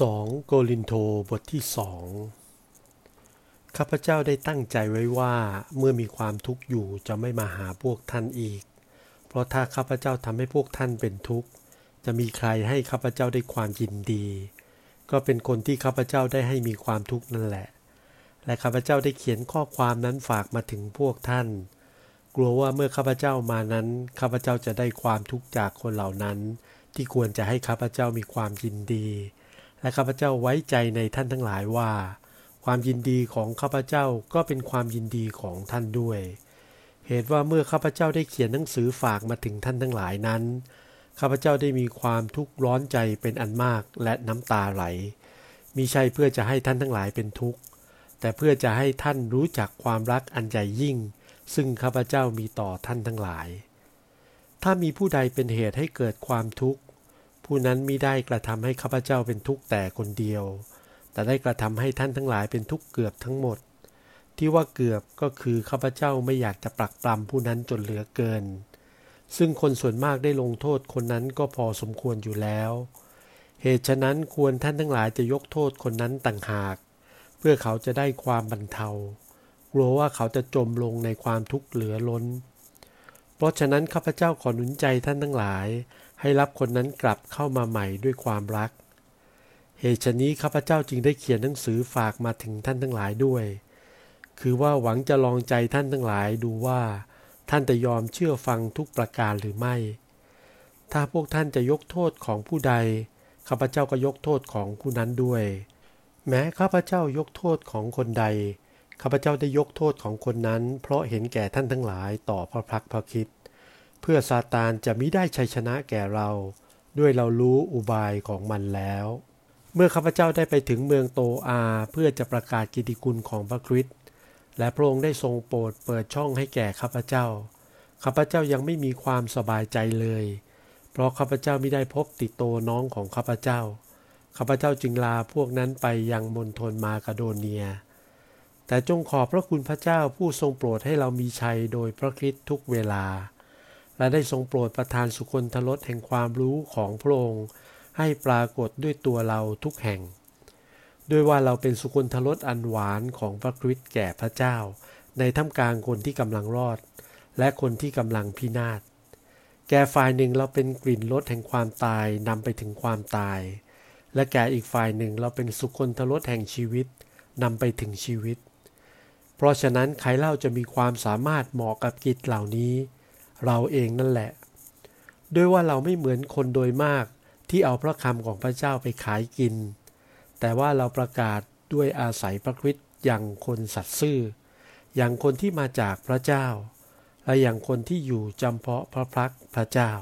2 โกลินโทบทที่สองข้าพเจ้าได้ตั้งใจไว้ว่าเมื่อมีความทุกข์อยู่จะไม่มาหาพวกท่านอีก เพราะถ้าข้าพเจ้าทำให้พวกท่านเป็นทุกข์ จะมีใครให้ข้าพเจ้าได้ความยินดี ก็เป็นคนที่ข้าพเจ้าได้ให้มีความทุกข์นั่นแหละ และข้าพเจ้าได้เขียนข้อความนั้นฝากมาถึงพวกท่าน กลัวว่าเมื่อข้าพเจ้ามานั้นข้าพเจ้าจะได้ความทุกข์จากคนเหล่านั้น ที่ควรจะให้ข้าพเจ้ามีความยินดี และข้าพเจ้าไว้ใจในท่านทั้งหลายว่า ความยินดีของข้าพเจ้าก็เป็นความยินดีของท่านด้วย เหตุว่าเมื่อข้าพเจ้าได้เขียนหนังสือฝากมาถึงท่านทั้งหลายนั้นข้าพเจ้าได้มีความทุกข์ร้อนใจเป็นอันมากและน้ำตาไหลมิใช่เพื่อจะให้ท่านทั้งหลายเป็นทุกข์ แต่เพื่อจะให้ท่านรู้จักความรักอันใหญ่ยิ่ง ซึ่งข้าพเจ้ามีต่อท่านทั้งหลาย ถ้ามีผู้ใดเป็นเหตุให้เกิดความทุกข์ ผู้นั้นมิได้กระทำให้ข้าพเจ้าเป็นทุกข์แต่คนเดียว แต่ได้กระทำให้ท่านทั้งหลายเป็นทุกข์เกือบทั้งหมด ที่ว่าเกือบก็คือข้าพเจ้าไม่อยากจะปรักปรำผู้นั้นจนเหลือเกิน ซึ่งคนส่วนมากได้ลงโทษคนนั้นก็พอสมควรอยู่แล้ว เหตุฉะนั้นควรท่านทั้งหลายจะยกโทษคนนั้นต่างหาก เพื่อเขาจะได้ความบรรเทากลัวว่าเขาจะจมลงในความทุกข์เหลือล้น เพราะฉะนั้นข้าพเจ้าขอหนุนใจท่านทั้งหลาย ให้รับคนนั้นกลับเข้ามาใหม่ด้วยความรัก เหตุฉนี้ข้าพเจ้าจึงได้เขียนหนังสือฝากมาถึงท่านทั้งหลายด้วย คือว่าหวังจะลองใจท่านทั้งหลายดูว่า ท่านจะยอมเชื่อฟังทุกประการหรือไม่ ถ้าพวกท่านจะยกโทษของผู้ใดข้าพเจ้าก็ยกโทษของผู้นั้นด้วย แม้ข้าพเจ้ายกโทษของคนใดข้าพเจ้าได้ยกโทษของคนนั้น เพราะเห็นแก่ท่านทั้งหลายต่อพระพักพระคิด พื่อซาตานจะมิได้ชัยชนะแก่เรา ด้วยเรารู้อุบายของมันแล้ว เมื่อข้าพเจ้าได้ไปถึงเมืองโตอาเพื่อจะประกาศกิติคุณของพระคริสต์และพระองค์ได้ทรงโปรดเปิดช่องให้แก่ข้าพเจ้าข้าพเจ้ายังไม่มีความสบายใจเลย เพราะข้าพเจ้าไม่ได้พบติดโตน้องของข้าพเจ้าข้าพเจ้าจึงลาพวกนั้นไปยังมณฑลมากาโดเนีย แต่จงขอบพระคุณพระเจ้าผู้ทรงโปรดให้เรามีชัยโดยพระคริสต์ทุกเวลา และได้ทรงโปรดประทานสุคนทรสแห่งความรู้ของพระองค์ให้ปรากฏด้วยตัวเราทุกแห่ง ด้วยว่าเราเป็นสุคนทรสอันหวานของพระคริสต์แก่พระเจ้า ในท่ามกลางคนที่กำลังรอด และคนที่กำลังพินาศ แก่ฝ่ายหนึ่งเราเป็นกลิ่นรสแห่งความตายนำไปถึงความตาย และแก่อีกฝ่ายหนึ่งเราเป็นสุคนทรสแห่งชีวิตนำไปถึงชีวิต เพราะฉะนั้นใครเล่าจะมีความสามารถเหมาะกับกิจเหล่านี้ เราเองนั่นแหละ ด้วยว่าเราไม่เหมือนคนโดยมากที่เอาพระคำของพระเจ้าไปขายกิน แต่ว่าเราประกาศด้วยอาศัยพระคริสต์อย่างคนสัตย์ซื่อ อย่างคนที่มาจากพระเจ้า และอย่างคนที่อยู่จำเพาะพระพักพระเจ้า